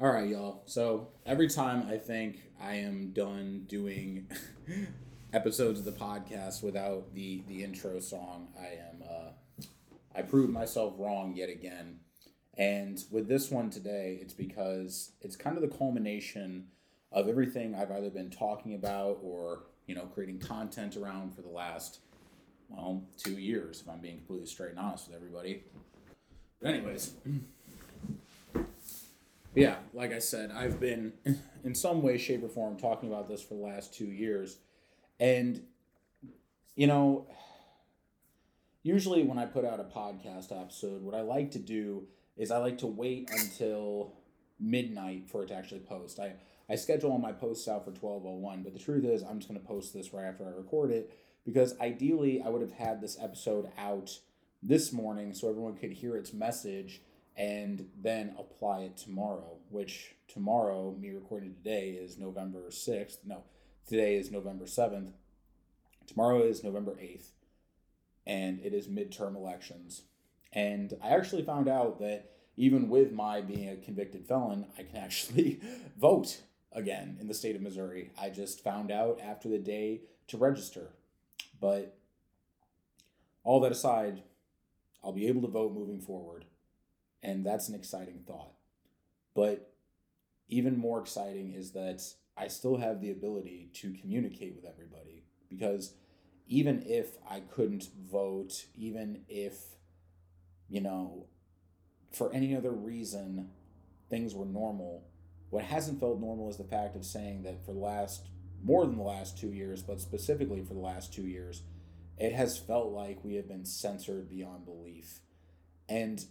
All right, y'all. So every time I think I am done doing episodes of the podcast without the the intro song, I am uh, I prove myself wrong yet again. And with this one today, it's because it's kind of the culmination of everything I've either been talking about or you know creating content around for the last well two years, if I'm being completely straight and honest with everybody. But anyways. Yeah, like I said, I've been in some way, shape, or form talking about this for the last two years. And, you know, usually when I put out a podcast episode, what I like to do is I like to wait until midnight for it to actually post. I, I schedule all my posts out for 1201, but the truth is, I'm just going to post this right after I record it because ideally I would have had this episode out this morning so everyone could hear its message and then apply it tomorrow, which tomorrow, me recording today, is November 6th. No, today is November 7th. Tomorrow is November 8th, and it is midterm elections. And I actually found out that even with my being a convicted felon, I can actually vote again in the state of Missouri. I just found out after the day to register. But all that aside, I'll be able to vote moving forward. And that's an exciting thought. But even more exciting is that I still have the ability to communicate with everybody because even if I couldn't vote, even if, you know, for any other reason things were normal, what hasn't felt normal is the fact of saying that for the last, more than the last two years, but specifically for the last two years, it has felt like we have been censored beyond belief. And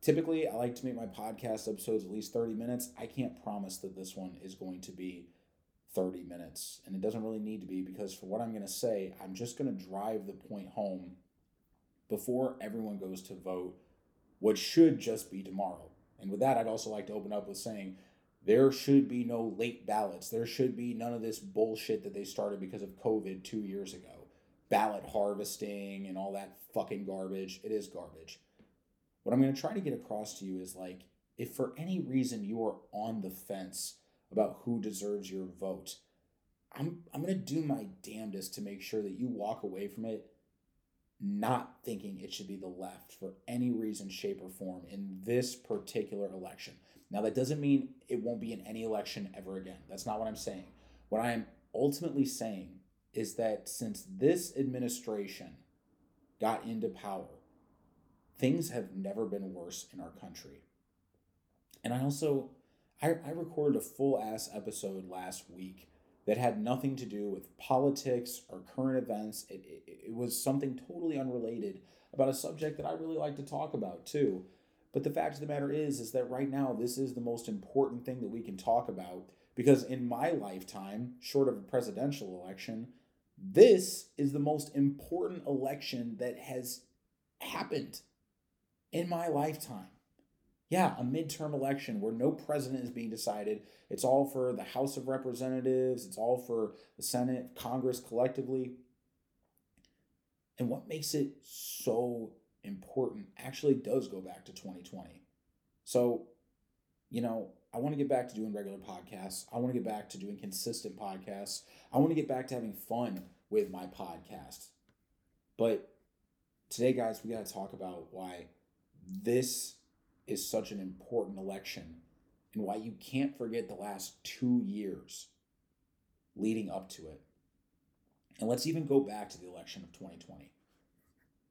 typically I like to make my podcast episodes at least 30 minutes. I can't promise that this one is going to be 30 minutes. And it doesn't really need to be because for what I'm going to say, I'm just going to drive the point home before everyone goes to vote, what should just be tomorrow. And with that, I'd also like to open up with saying there should be no late ballots. There should be none of this bullshit that they started because of COVID two years ago. Ballot harvesting and all that fucking garbage. It is garbage what I'm going to try to get across to you is like, if for any reason you are on the fence about who deserves your vote, I'm, I'm going to do my damnedest to make sure that you walk away from it not thinking it should be the left for any reason, shape, or form in this particular election. Now, that doesn't mean it won't be in any election ever again. That's not what I'm saying. What I am ultimately saying is that since this administration got into power, things have never been worse in our country. And I also I, I recorded a full ass episode last week that had nothing to do with politics or current events. It, it, it was something totally unrelated about a subject that I really like to talk about too. But the fact of the matter is, is that right now this is the most important thing that we can talk about because in my lifetime, short of a presidential election, this is the most important election that has happened in my lifetime. Yeah, a midterm election where no president is being decided. It's all for the House of Representatives, it's all for the Senate, Congress collectively. And what makes it so important actually does go back to 2020. So, you know, I want to get back to doing regular podcasts. I want to get back to doing consistent podcasts. I want to get back to having fun with my podcast. But today, guys, we got to talk about why this is such an important election and why you can't forget the last two years leading up to it. And let's even go back to the election of 2020.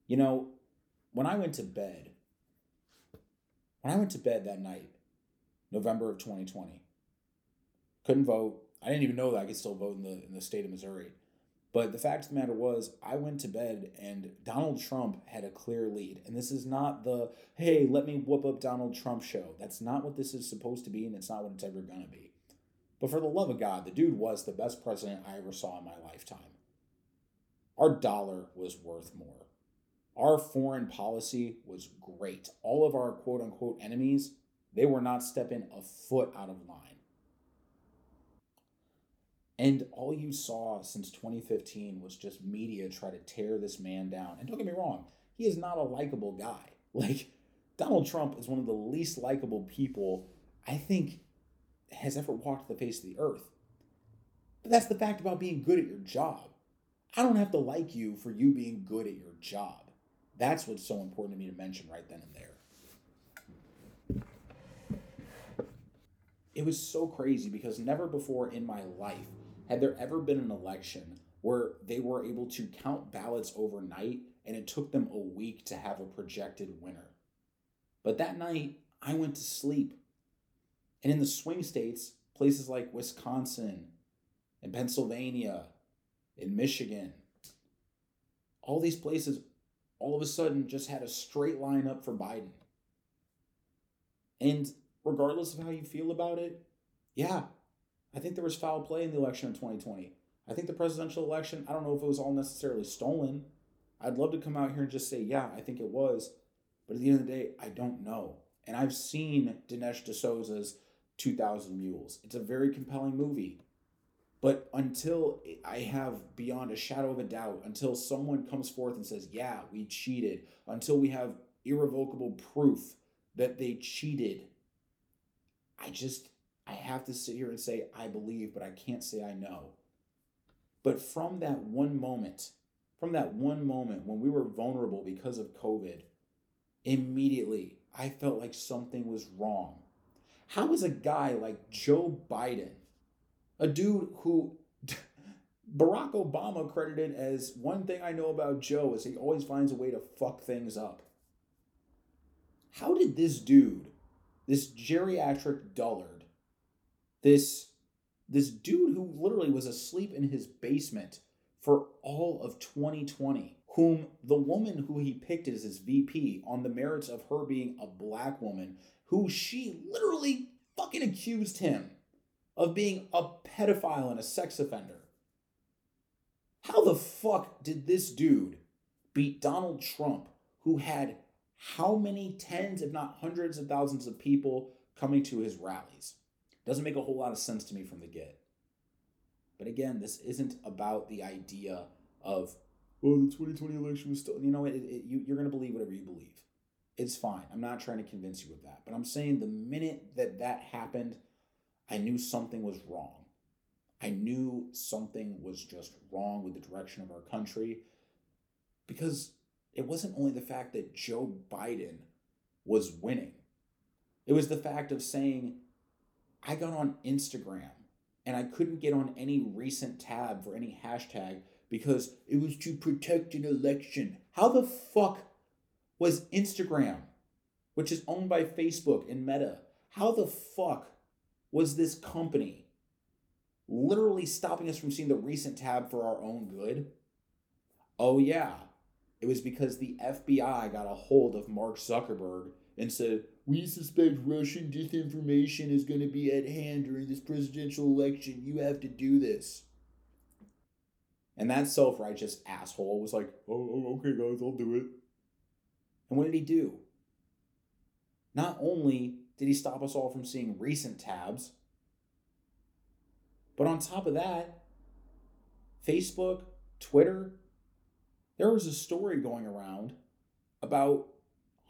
You know, when I went to bed, when I went to bed that night, November of 2020, couldn't vote. I didn't even know that I could still vote in the in the state of Missouri. But the fact of the matter was, I went to bed and Donald Trump had a clear lead. And this is not the, hey, let me whoop up Donald Trump show. That's not what this is supposed to be, and it's not what it's ever going to be. But for the love of God, the dude was the best president I ever saw in my lifetime. Our dollar was worth more. Our foreign policy was great. All of our quote unquote enemies, they were not stepping a foot out of line. And all you saw since 2015 was just media try to tear this man down. And don't get me wrong, he is not a likable guy. Like, Donald Trump is one of the least likable people, I think, has ever walked the face of the earth. But that's the fact about being good at your job. I don't have to like you for you being good at your job. That's what's so important to me to mention right then and there. It was so crazy because never before in my life had there ever been an election where they were able to count ballots overnight and it took them a week to have a projected winner. But that night, I went to sleep. And in the swing states, places like Wisconsin and Pennsylvania and Michigan, all these places all of a sudden just had a straight line up for Biden. And regardless of how you feel about it, yeah, I think there was foul play in the election in 2020. I think the presidential election, I don't know if it was all necessarily stolen. I'd love to come out here and just say, yeah, I think it was. But at the end of the day, I don't know. And I've seen Dinesh D'Souza's 2000 Mules. It's a very compelling movie. But until I have beyond a shadow of a doubt, until someone comes forth and says, yeah, we cheated, until we have irrevocable proof that they cheated, I just, I have to sit here and say, I believe, but I can't say I know. But from that one moment, from that one moment when we were vulnerable because of COVID, immediately I felt like something was wrong. How is a guy like Joe Biden, a dude who Barack Obama credited as one thing I know about Joe is he always finds a way to fuck things up. How did this dude, this geriatric dullard, this this dude who literally was asleep in his basement for all of 2020, whom the woman who he picked as his VP on the merits of her being a black woman, who she literally fucking accused him of being a pedophile and a sex offender. How the fuck did this dude beat Donald Trump, who had how many tens, if not hundreds of thousands of people coming to his rallies? Doesn't make a whole lot of sense to me from the get. But again, this isn't about the idea of, well, the 2020 election was still, you know, it, it, you, you're going to believe whatever you believe. It's fine. I'm not trying to convince you of that. But I'm saying the minute that that happened, I knew something was wrong. I knew something was just wrong with the direction of our country because it wasn't only the fact that Joe Biden was winning, it was the fact of saying, I got on Instagram and I couldn't get on any recent tab for any hashtag because it was to protect an election. How the fuck was Instagram, which is owned by Facebook and Meta, how the fuck was this company literally stopping us from seeing the recent tab for our own good? Oh, yeah. It was because the FBI got a hold of Mark Zuckerberg and said, We suspect Russian disinformation is going to be at hand during this presidential election. You have to do this. And that self righteous asshole was like, oh, oh, okay, guys, I'll do it. And what did he do? Not only did he stop us all from seeing recent tabs, but on top of that, Facebook, Twitter, there was a story going around about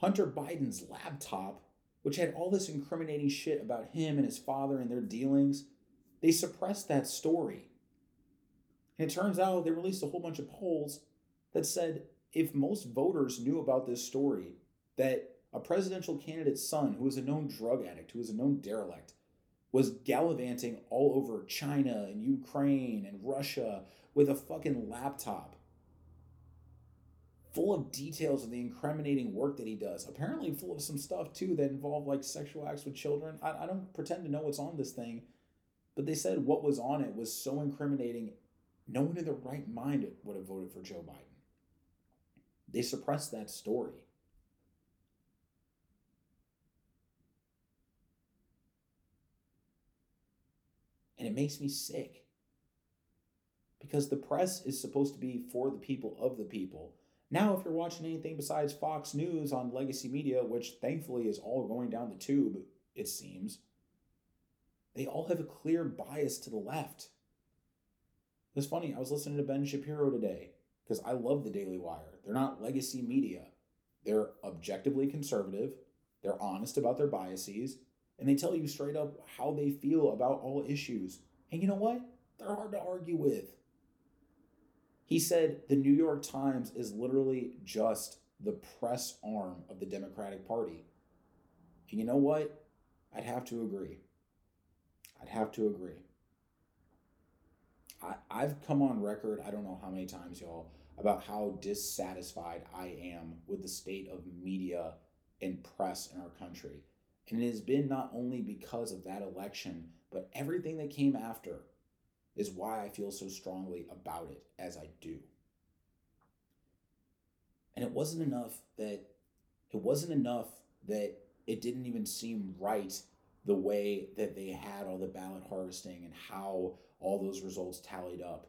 Hunter Biden's laptop, which had all this incriminating shit about him and his father and their dealings, they suppressed that story. And it turns out they released a whole bunch of polls that said if most voters knew about this story, that a presidential candidate's son, who was a known drug addict, who was a known derelict, was gallivanting all over China and Ukraine and Russia with a fucking laptop full of details of the incriminating work that he does. Apparently, full of some stuff too that involve like sexual acts with children. I, I don't pretend to know what's on this thing, but they said what was on it was so incriminating, no one in their right mind would have voted for Joe Biden. They suppressed that story. And it makes me sick. Because the press is supposed to be for the people of the people now, if you're watching anything besides Fox News on legacy media, which thankfully is all going down the tube, it seems, they all have a clear bias to the left. It's funny, I was listening to Ben Shapiro today because I love the Daily Wire. They're not legacy media, they're objectively conservative, they're honest about their biases, and they tell you straight up how they feel about all issues. And you know what? They're hard to argue with. He said the New York Times is literally just the press arm of the Democratic Party. And you know what? I'd have to agree. I'd have to agree. I, I've come on record, I don't know how many times, y'all, about how dissatisfied I am with the state of media and press in our country. And it has been not only because of that election, but everything that came after is why I feel so strongly about it as I do. And it wasn't enough that it wasn't enough that it didn't even seem right the way that they had all the ballot harvesting and how all those results tallied up.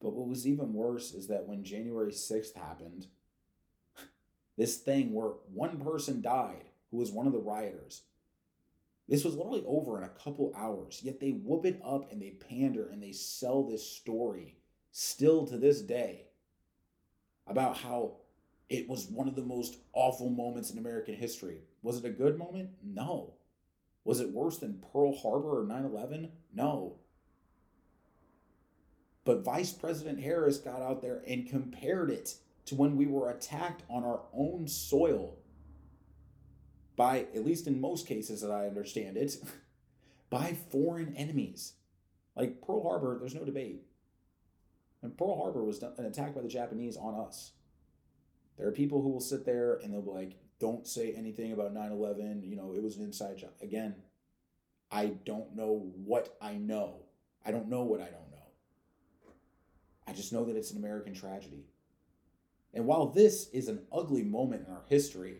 But what was even worse is that when January 6th happened, this thing where one person died who was one of the rioters. This was literally over in a couple hours, yet they whoop it up and they pander and they sell this story still to this day about how it was one of the most awful moments in American history. Was it a good moment? No. Was it worse than Pearl Harbor or 9 11? No. But Vice President Harris got out there and compared it to when we were attacked on our own soil by, at least in most cases that I understand it, by foreign enemies. Like Pearl Harbor, there's no debate. And Pearl Harbor was an attack by the Japanese on us. There are people who will sit there and they'll be like, don't say anything about 9 11. You know, it was an inside job. Again, I don't know what I know. I don't know what I don't know. I just know that it's an American tragedy. And while this is an ugly moment in our history,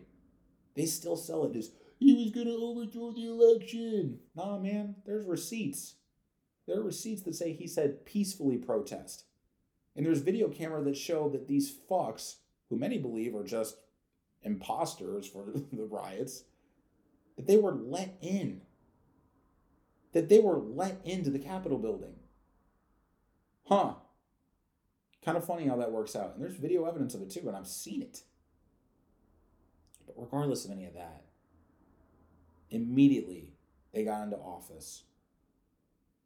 they still sell it as he was going to overthrow the election. Nah, man, there's receipts. There are receipts that say he said peacefully protest. And there's video camera that show that these fucks, who many believe are just imposters for the riots, that they were let in. That they were let into the Capitol building. Huh. Kind of funny how that works out. And there's video evidence of it too, and I've seen it. But regardless of any of that, immediately they got into office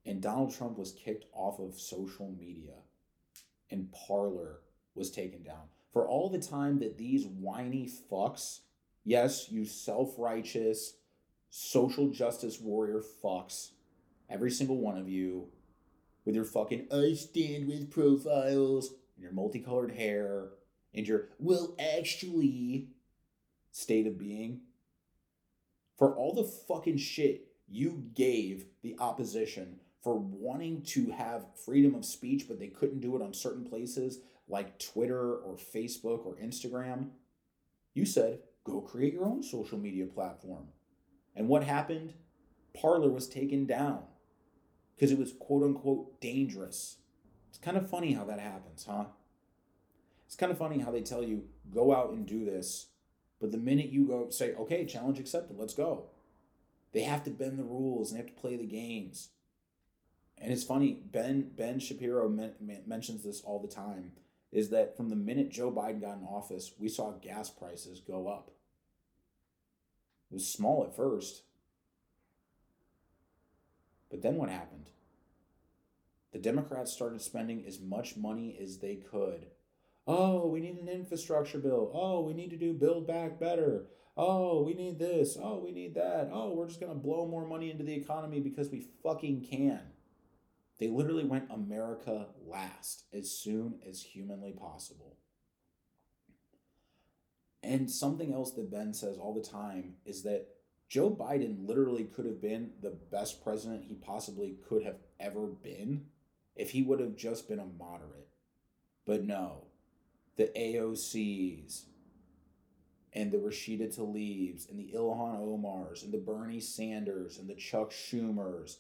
and Donald Trump was kicked off of social media and Parler was taken down. For all the time that these whiny fucks, yes, you self righteous, social justice warrior fucks, every single one of you, with your fucking I stand with profiles and your multicolored hair and your, well, actually, state of being, for all the fucking shit you gave the opposition for wanting to have freedom of speech, but they couldn't do it on certain places like Twitter or Facebook or Instagram, you said, go create your own social media platform. And what happened? Parler was taken down because it was quote unquote dangerous. It's kind of funny how that happens, huh? It's kind of funny how they tell you, go out and do this but the minute you go say, okay, challenge accepted, let's go, they have to bend the rules and they have to play the games. And it's funny, Ben Ben Shapiro men, mentions this all the time. Is that from the minute Joe Biden got in office, we saw gas prices go up. It was small at first, but then what happened? The Democrats started spending as much money as they could Oh, we need an infrastructure bill. Oh, we need to do build back better. Oh, we need this. Oh, we need that. Oh, we're just going to blow more money into the economy because we fucking can. They literally went America last as soon as humanly possible. And something else that Ben says all the time is that Joe Biden literally could have been the best president he possibly could have ever been if he would have just been a moderate. But no, the AOCs and the Rashida Tlaibs and the Ilhan Omars and the Bernie Sanders and the Chuck Schumers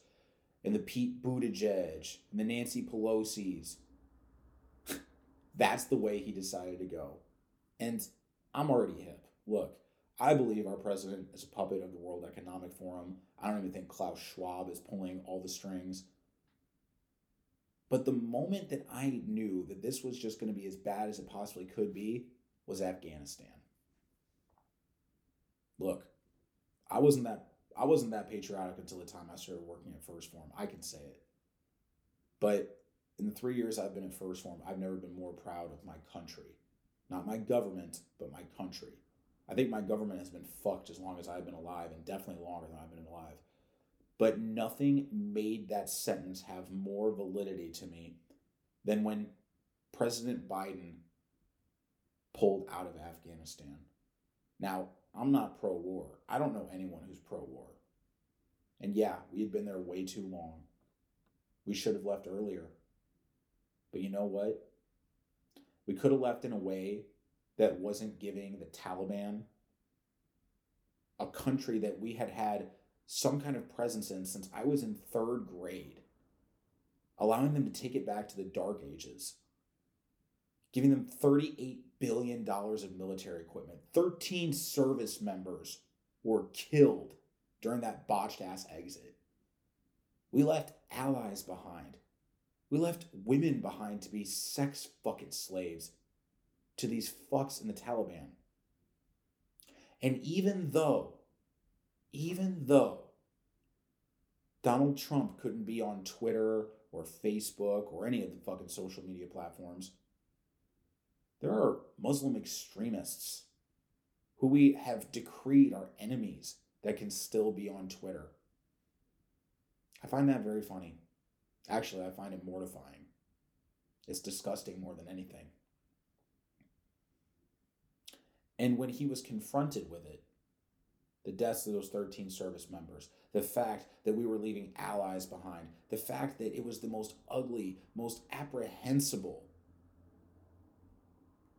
and the Pete Buttigieg and the Nancy Pelosi's. That's the way he decided to go. And I'm already hip. Look, I believe our president is a puppet of the World Economic Forum. I don't even think Klaus Schwab is pulling all the strings. But the moment that I knew that this was just going to be as bad as it possibly could be was Afghanistan. Look, I wasn't that I wasn't that patriotic until the time I started working at First Form. I can say it. But in the three years I've been at First Form, I've never been more proud of my country. Not my government, but my country. I think my government has been fucked as long as I've been alive, and definitely longer than I've been alive. But nothing made that sentence have more validity to me than when President Biden pulled out of Afghanistan. Now, I'm not pro war. I don't know anyone who's pro war. And yeah, we had been there way too long. We should have left earlier. But you know what? We could have left in a way that wasn't giving the Taliban a country that we had had some kind of presence in since I was in third grade, allowing them to take it back to the dark ages, giving them $38 billion of military equipment. 13 service members were killed during that botched ass exit. We left allies behind. We left women behind to be sex fucking slaves to these fucks in the Taliban. And even though, even though Donald Trump couldn't be on Twitter or Facebook or any of the fucking social media platforms, there are Muslim extremists who we have decreed are enemies that can still be on Twitter. I find that very funny. Actually, I find it mortifying. It's disgusting more than anything. And when he was confronted with it, the deaths of those 13 service members, the fact that we were leaving allies behind, the fact that it was the most ugly, most apprehensible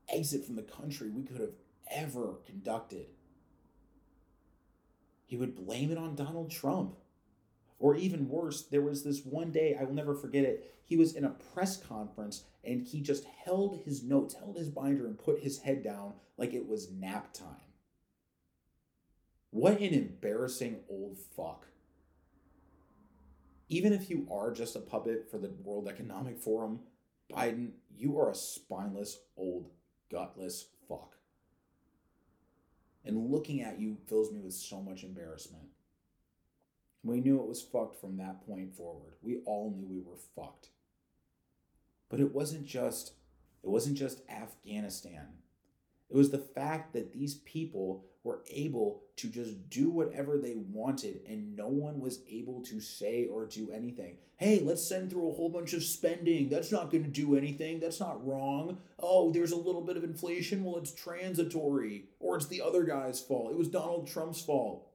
exit from the country we could have ever conducted. He would blame it on Donald Trump. Or even worse, there was this one day, I will never forget it. He was in a press conference and he just held his notes, held his binder, and put his head down like it was nap time. What an embarrassing old fuck. Even if you are just a puppet for the World Economic Forum, Biden, you are a spineless old gutless fuck. And looking at you fills me with so much embarrassment. We knew it was fucked from that point forward. We all knew we were fucked. But it wasn't just it wasn't just Afghanistan. It was the fact that these people were able to just do whatever they wanted and no one was able to say or do anything. Hey, let's send through a whole bunch of spending. That's not going to do anything. That's not wrong. Oh, there's a little bit of inflation. Well, it's transitory. Or it's the other guy's fault. It was Donald Trump's fault.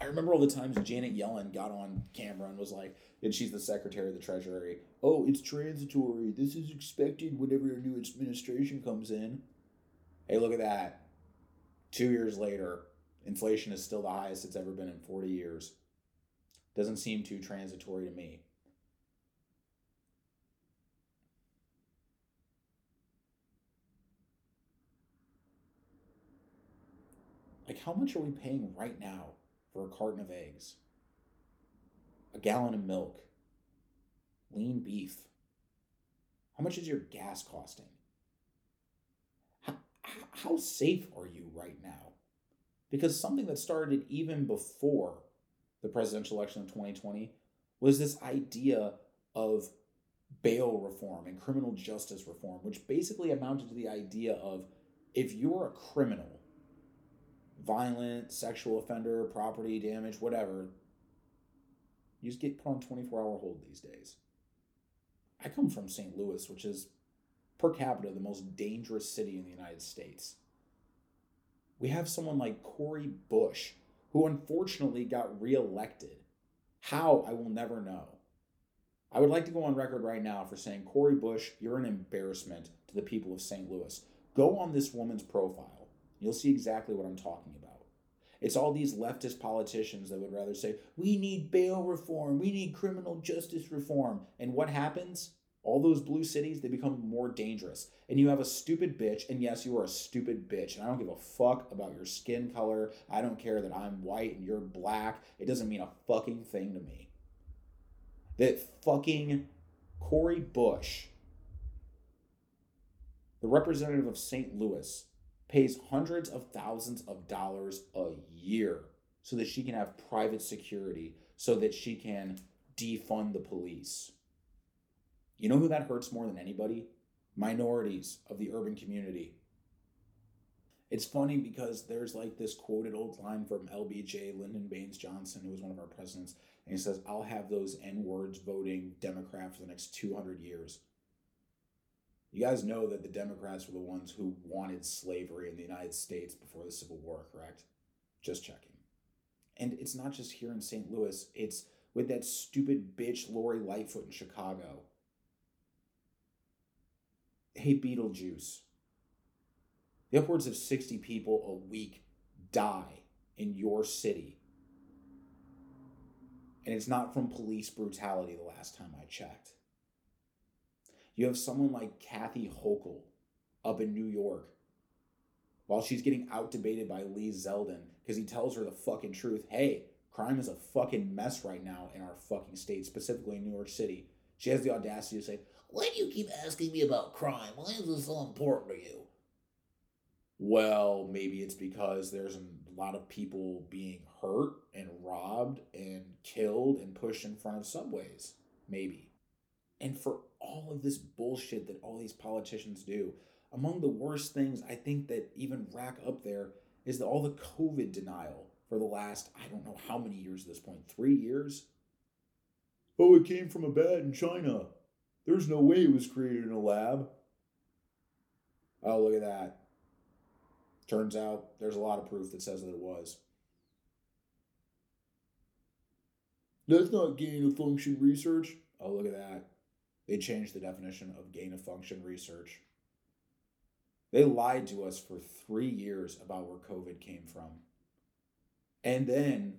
I remember all the times Janet Yellen got on camera and was like, and she's the secretary of the treasury. Oh, it's transitory. This is expected whenever a new administration comes in. Hey, look at that. Two years later, inflation is still the highest it's ever been in 40 years. Doesn't seem too transitory to me. Like, how much are we paying right now for a carton of eggs? A gallon of milk? Lean beef? How much is your gas costing? how safe are you right now? Because something that started even before the presidential election of 2020 was this idea of bail reform and criminal justice reform, which basically amounted to the idea of if you're a criminal, violent, sexual offender, property damage, whatever, you just get put on 24 hour hold these days. I come from St. Louis, which is per capita the most dangerous city in the United States. We have someone like Cori Bush, who unfortunately got reelected. How, I will never know. I would like to go on record right now for saying, Cori Bush, you're an embarrassment to the people of St. Louis. Go on this woman's profile. You'll see exactly what I'm talking about. It's all these leftist politicians that would rather say, we need bail reform, we need criminal justice reform. And what happens? All those blue cities, they become more dangerous. And you have a stupid bitch, and yes, you are a stupid bitch. And I don't give a fuck about your skin color. I don't care that I'm white and you're black. It doesn't mean a fucking thing to me. That fucking Cori Bush, the representative of St. Louis, pays hundreds of thousands of dollars a year so that she can have private security, so that she can defund the police. You know who that hurts more than anybody? Minorities of the urban community. It's funny because there's like this quoted old line from LBJ, Lyndon Baines Johnson, who was one of our presidents, and he says, I'll have those N words voting Democrat for the next 200 years. You guys know that the Democrats were the ones who wanted slavery in the United States before the Civil War, correct? Just checking. And it's not just here in St. Louis, it's with that stupid bitch Lori Lightfoot in Chicago. Hey, Beetlejuice. The upwards of 60 people a week die in your city. And it's not from police brutality the last time I checked. You have someone like Kathy Hochul up in New York while she's getting out debated by Lee Zeldin because he tells her the fucking truth. Hey, crime is a fucking mess right now in our fucking state, specifically in New York City. She has the audacity to say, Why do you keep asking me about crime? Why is this so important to you? Well, maybe it's because there's a lot of people being hurt and robbed and killed and pushed in front of subways. Maybe. And for all of this bullshit that all these politicians do, among the worst things I think that even rack up there is that all the COVID denial for the last, I don't know how many years at this point, three years? Oh, it came from a bat in China. There's no way it was created in a lab. Oh, look at that. Turns out there's a lot of proof that says that it was. That's not gain of function research. Oh, look at that. They changed the definition of gain of function research. They lied to us for three years about where COVID came from. And then,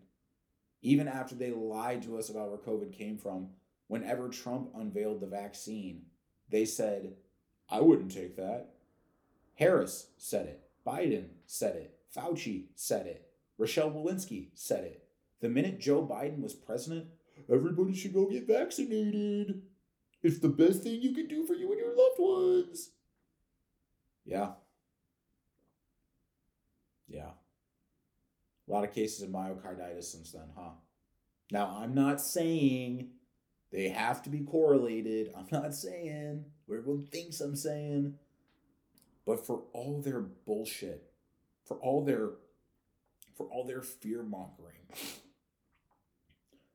even after they lied to us about where COVID came from, whenever Trump unveiled the vaccine, they said, I wouldn't take that. Harris said it. Biden said it. Fauci said it. Rochelle Walensky said it. The minute Joe Biden was president, everybody should go get vaccinated. It's the best thing you can do for you and your loved ones. Yeah. Yeah. A lot of cases of myocarditis since then, huh? Now, I'm not saying they have to be correlated. I'm not saying what everyone thinks I'm saying. But for all their bullshit, for all their for all their fear mongering,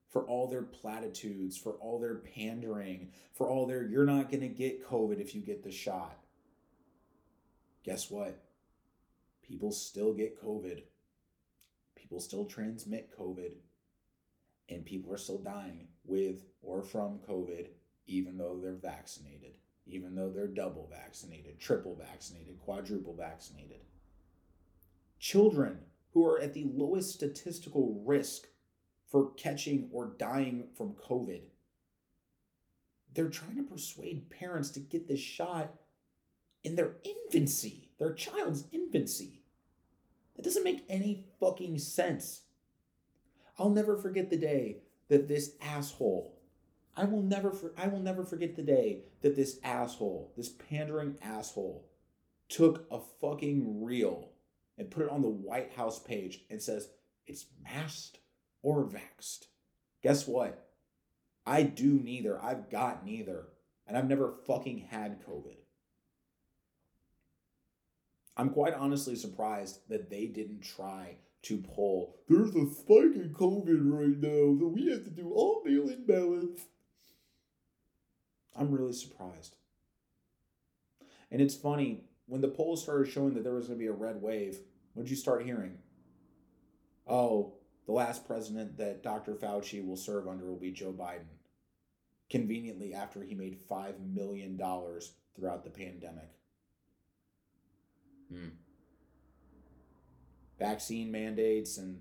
for all their platitudes, for all their pandering, for all their you're not to get COVID if you get the shot. Guess what? People still get COVID. People still transmit COVID. And people are still dying with or from COVID, even though they're vaccinated even though they're double vaccinated, triple vaccinated, quadruple vaccinated. Children who are at the lowest statistical risk for catching or dying from COVID. They're trying to persuade parents to get this shot in their infancy, their child's infancy. That doesn't make any fucking sense. I'll never forget the day that this asshole I will never for, I will never forget the day that this asshole, this pandering asshole, took a fucking reel and put it on the White House page and says it's masked or vaxed. Guess what? I do neither. I've got neither. And I've never fucking had COVID. I'm quite honestly surprised that they didn't try to pull. There's a spike in COVID right now, so we have to do all mail in ballots. I'm really surprised. And it's funny, when the polls started showing that there was going to be a red wave, what did you start hearing? Oh, the last president that Dr. Fauci will serve under will be Joe Biden. Conveniently, after he made $5 million throughout the pandemic. Hmm. Vaccine mandates and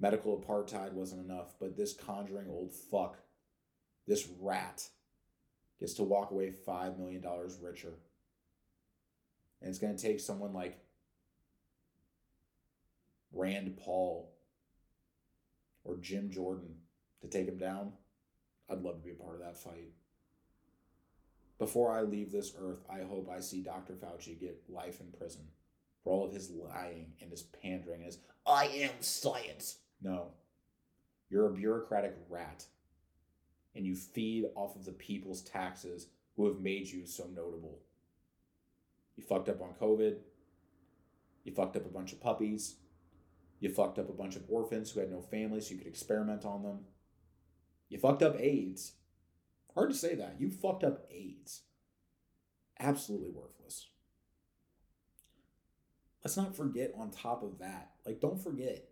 medical apartheid wasn't enough, but this conjuring old fuck, this rat, gets to walk away $5 million richer. And it's going to take someone like Rand Paul or Jim Jordan to take him down. I'd love to be a part of that fight. Before I leave this earth, I hope I see Dr. Fauci get life in prison for all of his lying and his pandering and his I am science No. You're a bureaucratic rat. And you feed off of the people's taxes who have made you so notable. You fucked up on COVID. You fucked up a bunch of puppies. You fucked up a bunch of orphans who had no families so you could experiment on them. You fucked up AIDS. Hard to say that. You fucked up AIDS. Absolutely worthless. Let's not forget on top of that, like, don't forget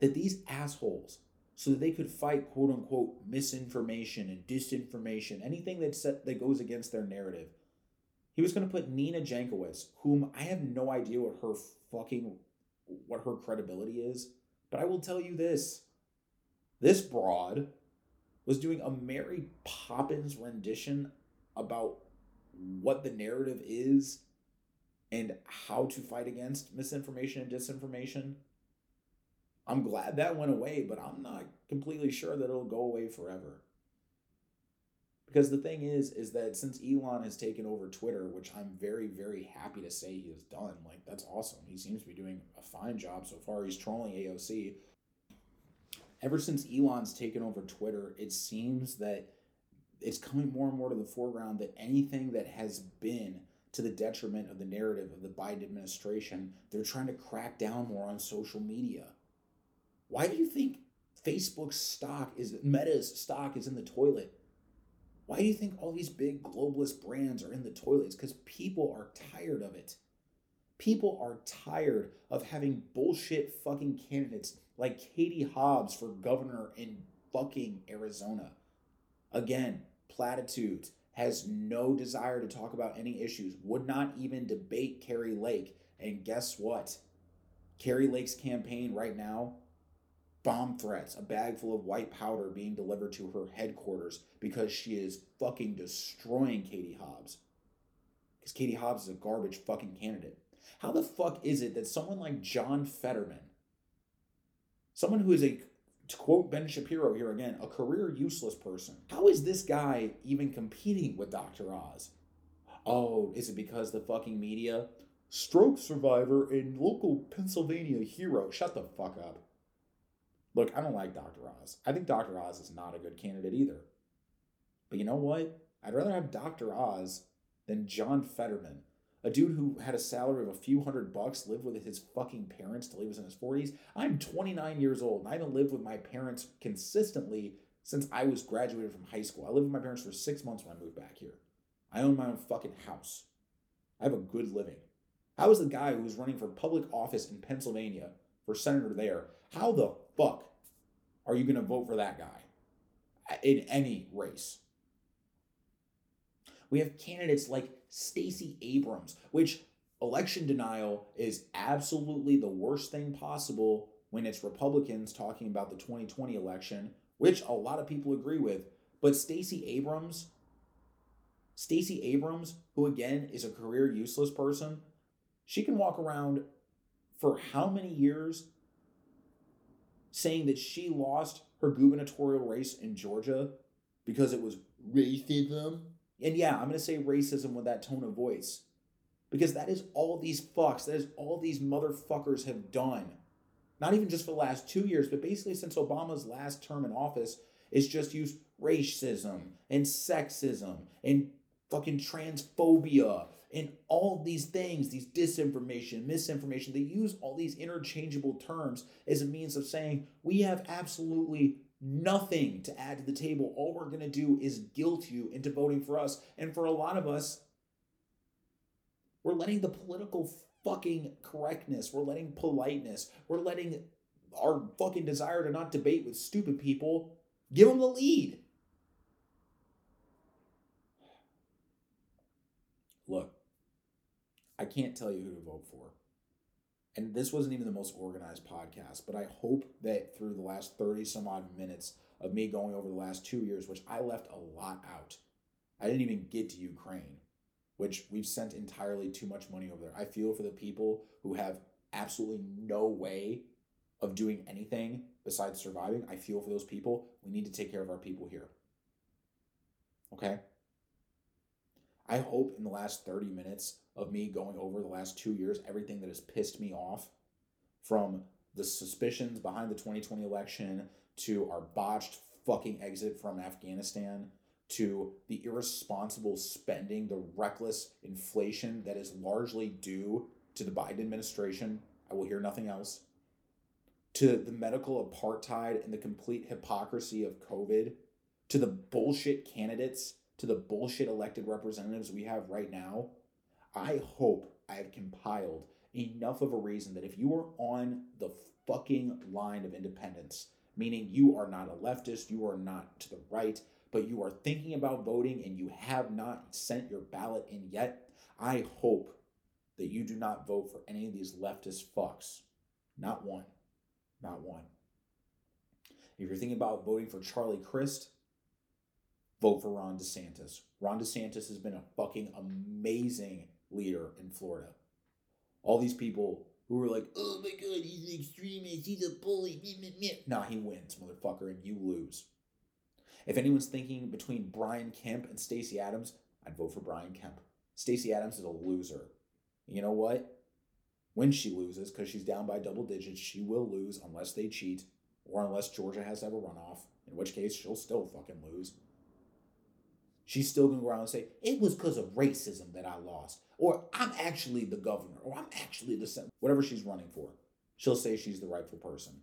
that these assholes, so that they could fight quote unquote misinformation and disinformation, anything that set, that goes against their narrative, he was going to put Nina Jankowicz, whom I have no idea what her fucking what her credibility is, but I will tell you this. This broad was doing a Mary Poppins rendition about what the narrative is and how to fight against misinformation and disinformation. I'm glad that went away, but I'm not completely sure that it'll go away forever. Because the thing is, is that since Elon has taken over Twitter, which I'm very, very happy to say he has done, like that's awesome. He seems to be doing a fine job so far. He's trolling AOC. Ever since Elon's taken over Twitter, it seems that it's coming more and more to the foreground that anything that has been to the detriment of the narrative of the Biden administration, they're trying to crack down more on social media. Why do you think Facebook's stock is Meta's stock is in the toilet? Why do you think all these big globalist brands are in the toilets? Because people are tired of it. People are tired of having bullshit fucking candidates like Katie Hobbs for governor in fucking Arizona. Again, platitudes, has no desire to talk about any issues, would not even debate Kari Lake. And guess what? Kari Lake's campaign right now bomb threats, a bag full of white powder being delivered to her headquarters because she is fucking destroying Katie Hobbs. Because Katie Hobbs is a garbage fucking candidate. How the fuck is it that someone like John Fetterman, someone who is a to quote Ben Shapiro here again, a career useless person. How is this guy even competing with Dr. Oz? Oh, is it because the fucking media? Stroke survivor and local Pennsylvania hero. Shut the fuck up. Look, I don't like Dr. Oz. I think Dr. Oz is not a good candidate either. But you know what? I'd rather have Dr. Oz than John Fetterman, a dude who had a salary of a few hundred bucks, lived with his fucking parents till he was in his 40s. I'm 29 years old and I haven't lived with my parents consistently since I was graduated from high school. I lived with my parents for six months when I moved back here. I own my own fucking house. I have a good living. How is the guy who was running for public office in Pennsylvania for senator there? How the fuck are you going to vote for that guy in any race? We have candidates like Stacey Abrams, which election denial is absolutely the worst thing possible when it's Republicans talking about the 2020 election, which a lot of people agree with. But Stacey Abrams, Stacey Abrams, who again is a career useless person, she can walk around for how many years saying that she lost her gubernatorial race in Georgia because it was racism and yeah, I'm going to say racism with that tone of voice because that is all these fucks, that is all these motherfuckers have done. Not even just for the last two years, but basically since Obama's last term in office, is just used racism and sexism and fucking transphobia and all these things, these disinformation, misinformation. They use all these interchangeable terms as a means of saying we have absolutely nothing to add to the table. All we're going to do is guilt you into voting for us. And for a lot of us, we're letting the political fucking correctness, we're letting politeness, we're letting our fucking desire to not debate with stupid people give them the lead. Look, I can't tell you who to vote for and this wasn't even the most organized podcast, but I hope that through the last 30 some odd minutes of me going over the last two years, which I left a lot out, I didn't even get to Ukraine, which we've sent entirely too much money over there. I feel for the people who have absolutely no way of doing anything besides surviving. I feel for those people. We need to take care of our people here. Okay? I hope in the last 30 minutes of me going over the last two years, everything that has pissed me off from the suspicions behind the 2020 election to our botched fucking exit from Afghanistan to the irresponsible spending, the reckless inflation that is largely due to the Biden administration. I will hear nothing else. To the medical apartheid and the complete hypocrisy of COVID, to the bullshit candidates, to the bullshit elected representatives we have right now. I hope I have compiled enough of a reason that if you are on the fucking line of independence, meaning you are not a leftist, you are not to the right, but you are thinking about voting and you have not sent your ballot in yet, I hope that you do not vote for any of these leftist fucks. Not one. Not one. If you're thinking about voting for Charlie Crist, vote for Ron DeSantis. Ron DeSantis has been a fucking amazing leader in Florida. All these people who were like, oh my god, he's an extremist, he's a bully. Nah, he wins, motherfucker, and you lose. If anyone's thinking between Brian Kemp and Stacey Abrams, I'd vote for Brian Kemp. Stacey Abrams is a loser. You know what? When she loses, because she's down by double digits, she will lose unless they cheat or unless Georgia has to have a runoff, in which case she'll still fucking lose. She's still gonna go around and say, it was because of racism that I lost. Or I'm actually the governor, or I'm actually the sen-. whatever she's running for. She'll say she's the rightful person.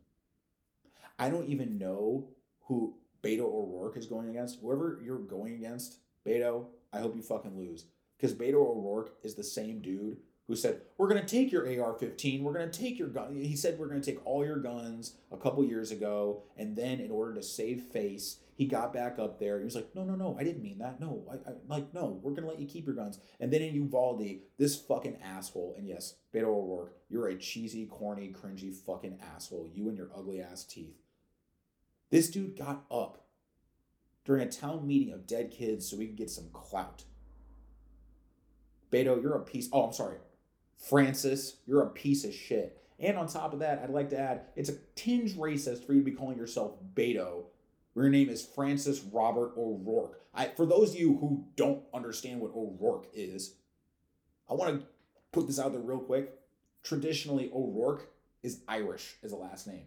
I don't even know who Beto O'Rourke is going against. Whoever you're going against, Beto, I hope you fucking lose. Because Beto O'Rourke is the same dude who said, We're going to take your AR 15, we're going to take your gun. He said, We're going to take all your guns a couple years ago. And then, in order to save face, he got back up there. He was like, No, no, no, I didn't mean that. No, I, I like, no, we're going to let you keep your guns. And then in Uvalde, this fucking asshole, and yes, Beto O'Rourke, you're a cheesy, corny, cringy fucking asshole. You and your ugly ass teeth. This dude got up during a town meeting of dead kids so we could get some clout. Beto, you're a piece. Oh, I'm sorry. Francis, you're a piece of shit. And on top of that, I'd like to add it's a tinge racist for you to be calling yourself Beto. Your name is Francis Robert O'Rourke. I, for those of you who don't understand what O'Rourke is, I want to put this out there real quick. Traditionally, O'Rourke is Irish as a last name.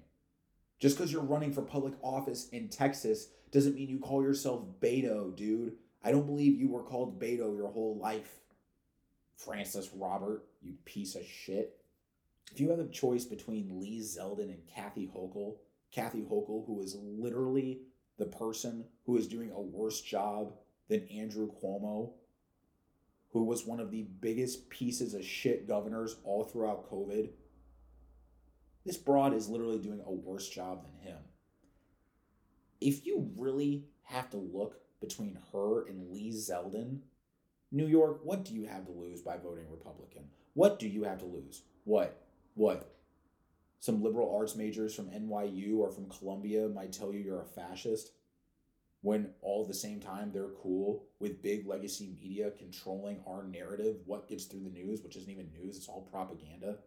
Just because you're running for public office in Texas doesn't mean you call yourself Beto, dude. I don't believe you were called Beto your whole life. Francis Robert, you piece of shit. If you have a choice between Lee Zeldin and Kathy Hochul, Kathy Hochul, who is literally the person who is doing a worse job than Andrew Cuomo, who was one of the biggest pieces of shit governors all throughout COVID. This broad is literally doing a worse job than him. If you really have to look between her and Lee Zeldin, New York, what do you have to lose by voting Republican? What do you have to lose? What? What? Some liberal arts majors from NYU or from Columbia might tell you you're a fascist when all at the same time they're cool with big legacy media controlling our narrative, what gets through the news, which isn't even news, it's all propaganda.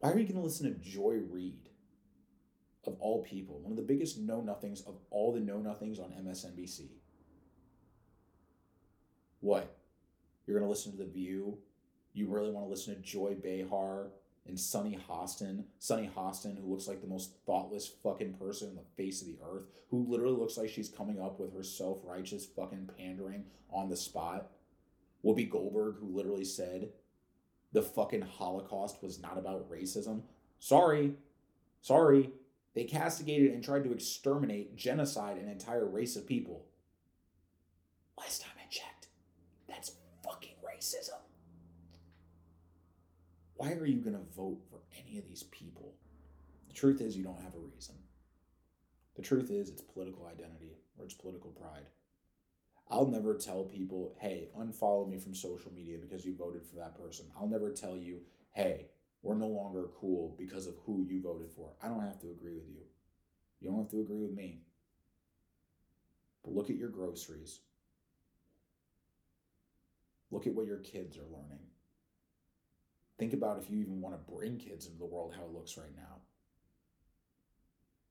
Why are you going to listen to Joy Reid, of all people, one of the biggest know nothings of all the know nothings on MSNBC? What? You're going to listen to The View? You really want to listen to Joy Behar and Sunny Hostin? Sunny Hostin, who looks like the most thoughtless fucking person in the face of the earth, who literally looks like she's coming up with her self righteous fucking pandering on the spot. Whoopi Goldberg, who literally said the fucking Holocaust was not about racism. Sorry. Sorry. They castigated and tried to exterminate, genocide an entire race of people. Last time I checked, that's fucking racism. Why are you going to vote for any of these people? The truth is, you don't have a reason. The truth is, it's political identity or it's political pride. I'll never tell people, hey, unfollow me from social media because you voted for that person. I'll never tell you, hey, we're no longer cool because of who you voted for. I don't have to agree with you. You don't have to agree with me. But look at your groceries. Look at what your kids are learning. Think about if you even want to bring kids into the world, how it looks right now.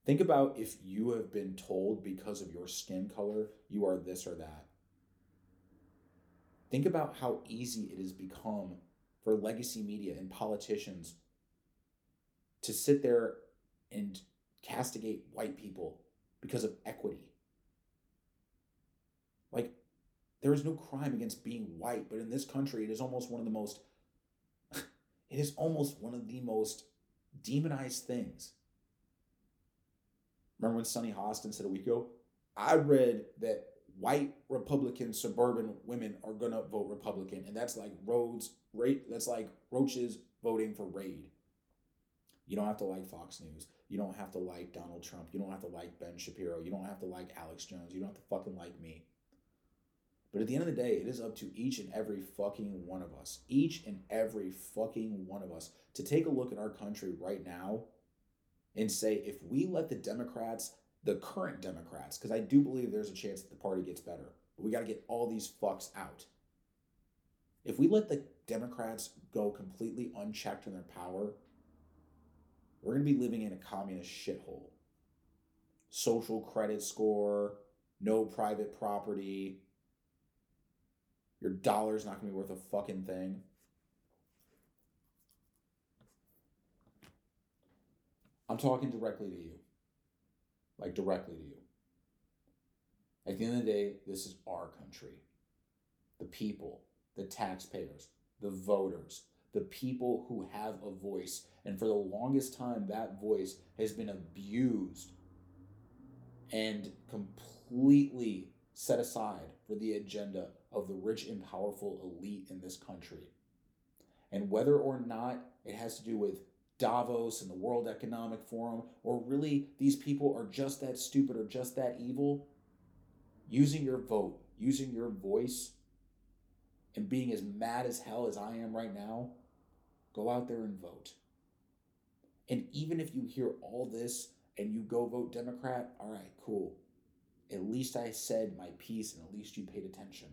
Think about if you have been told because of your skin color you are this or that. Think about how easy it has become for legacy media and politicians to sit there and castigate white people because of equity. Like, there is no crime against being white, but in this country, it is almost one of the most, it is almost one of the most demonized things. Remember when Sunny Hostin said a week ago? I read that white Republican suburban women are gonna vote Republican, and that's like Rhodes, rate that's like roaches voting for Raid. You don't have to like Fox News. You don't have to like Donald Trump. You don't have to like Ben Shapiro. You don't have to like Alex Jones. You don't have to fucking like me. But at the end of the day, it is up to each and every fucking one of us, each and every fucking one of us, to take a look at our country right now and say, if we let the Democrats, the current Democrats, because I do believe there's a chance that the party gets better, but we got to get all these fucks out. If we let the Democrats go completely unchecked in their power, we're going to be living in a communist shithole. Social credit score, no private property, your dollar's not to be worth a fucking thing. I'm talking directly to you. Like, directly to you. At the end of the day, this is our country. The people, the taxpayers, the voters, the people who have a voice. And for the longest time, that voice has been abused and completely set aside for the agenda of the rich and powerful elite in this country. And whether or not it has to do with Davos and the World Economic Forum, or really these people are just that stupid or just that evil, using your vote, using your voice, and being as mad as hell as I am right now, go out there and vote. And even if you hear all this and you go vote Democrat, all right, cool. At least I said my piece and at least you paid attention.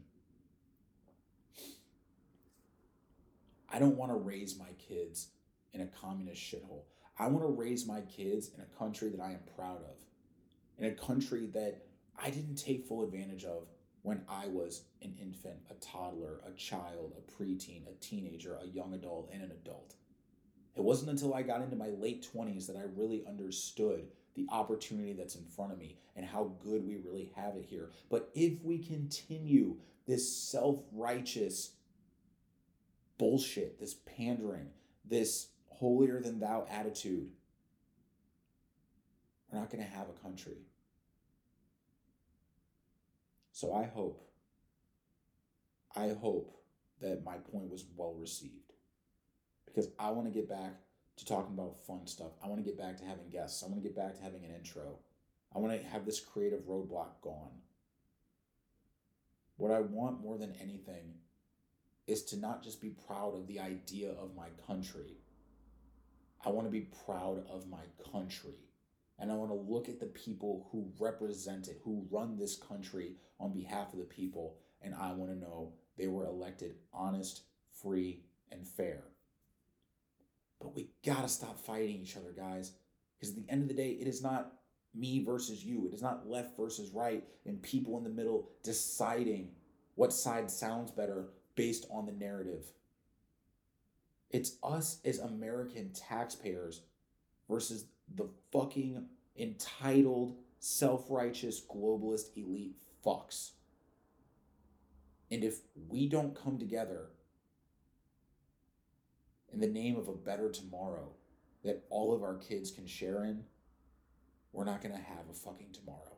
I don't want to raise my kids in a communist shithole. I want to raise my kids in a country that I am proud of, in a country that I didn't take full advantage of when I was an infant, a toddler, a child, a preteen, a teenager, a young adult, and an adult. It wasn't until I got into my late 20s that I really understood the opportunity that's in front of me and how good we really have it here. But if we continue this self righteous bullshit, this pandering, this holier than thou attitude, we're not going to have a country. So I hope, I hope that my point was well received because I want to get back to talking about fun stuff. I want to get back to having guests. I want to get back to having an intro. I want to have this creative roadblock gone. What I want more than anything is to not just be proud of the idea of my country. I want to be proud of my country. And I want to look at the people who represent it, who run this country on behalf of the people. And I want to know they were elected honest, free, and fair. But we got to stop fighting each other, guys. Because at the end of the day, it is not me versus you. It is not left versus right and people in the middle deciding what side sounds better based on the narrative. It's us as American taxpayers versus the fucking entitled, self righteous, globalist elite fucks. And if we don't come together in the name of a better tomorrow that all of our kids can share in, we're not going to have a fucking tomorrow.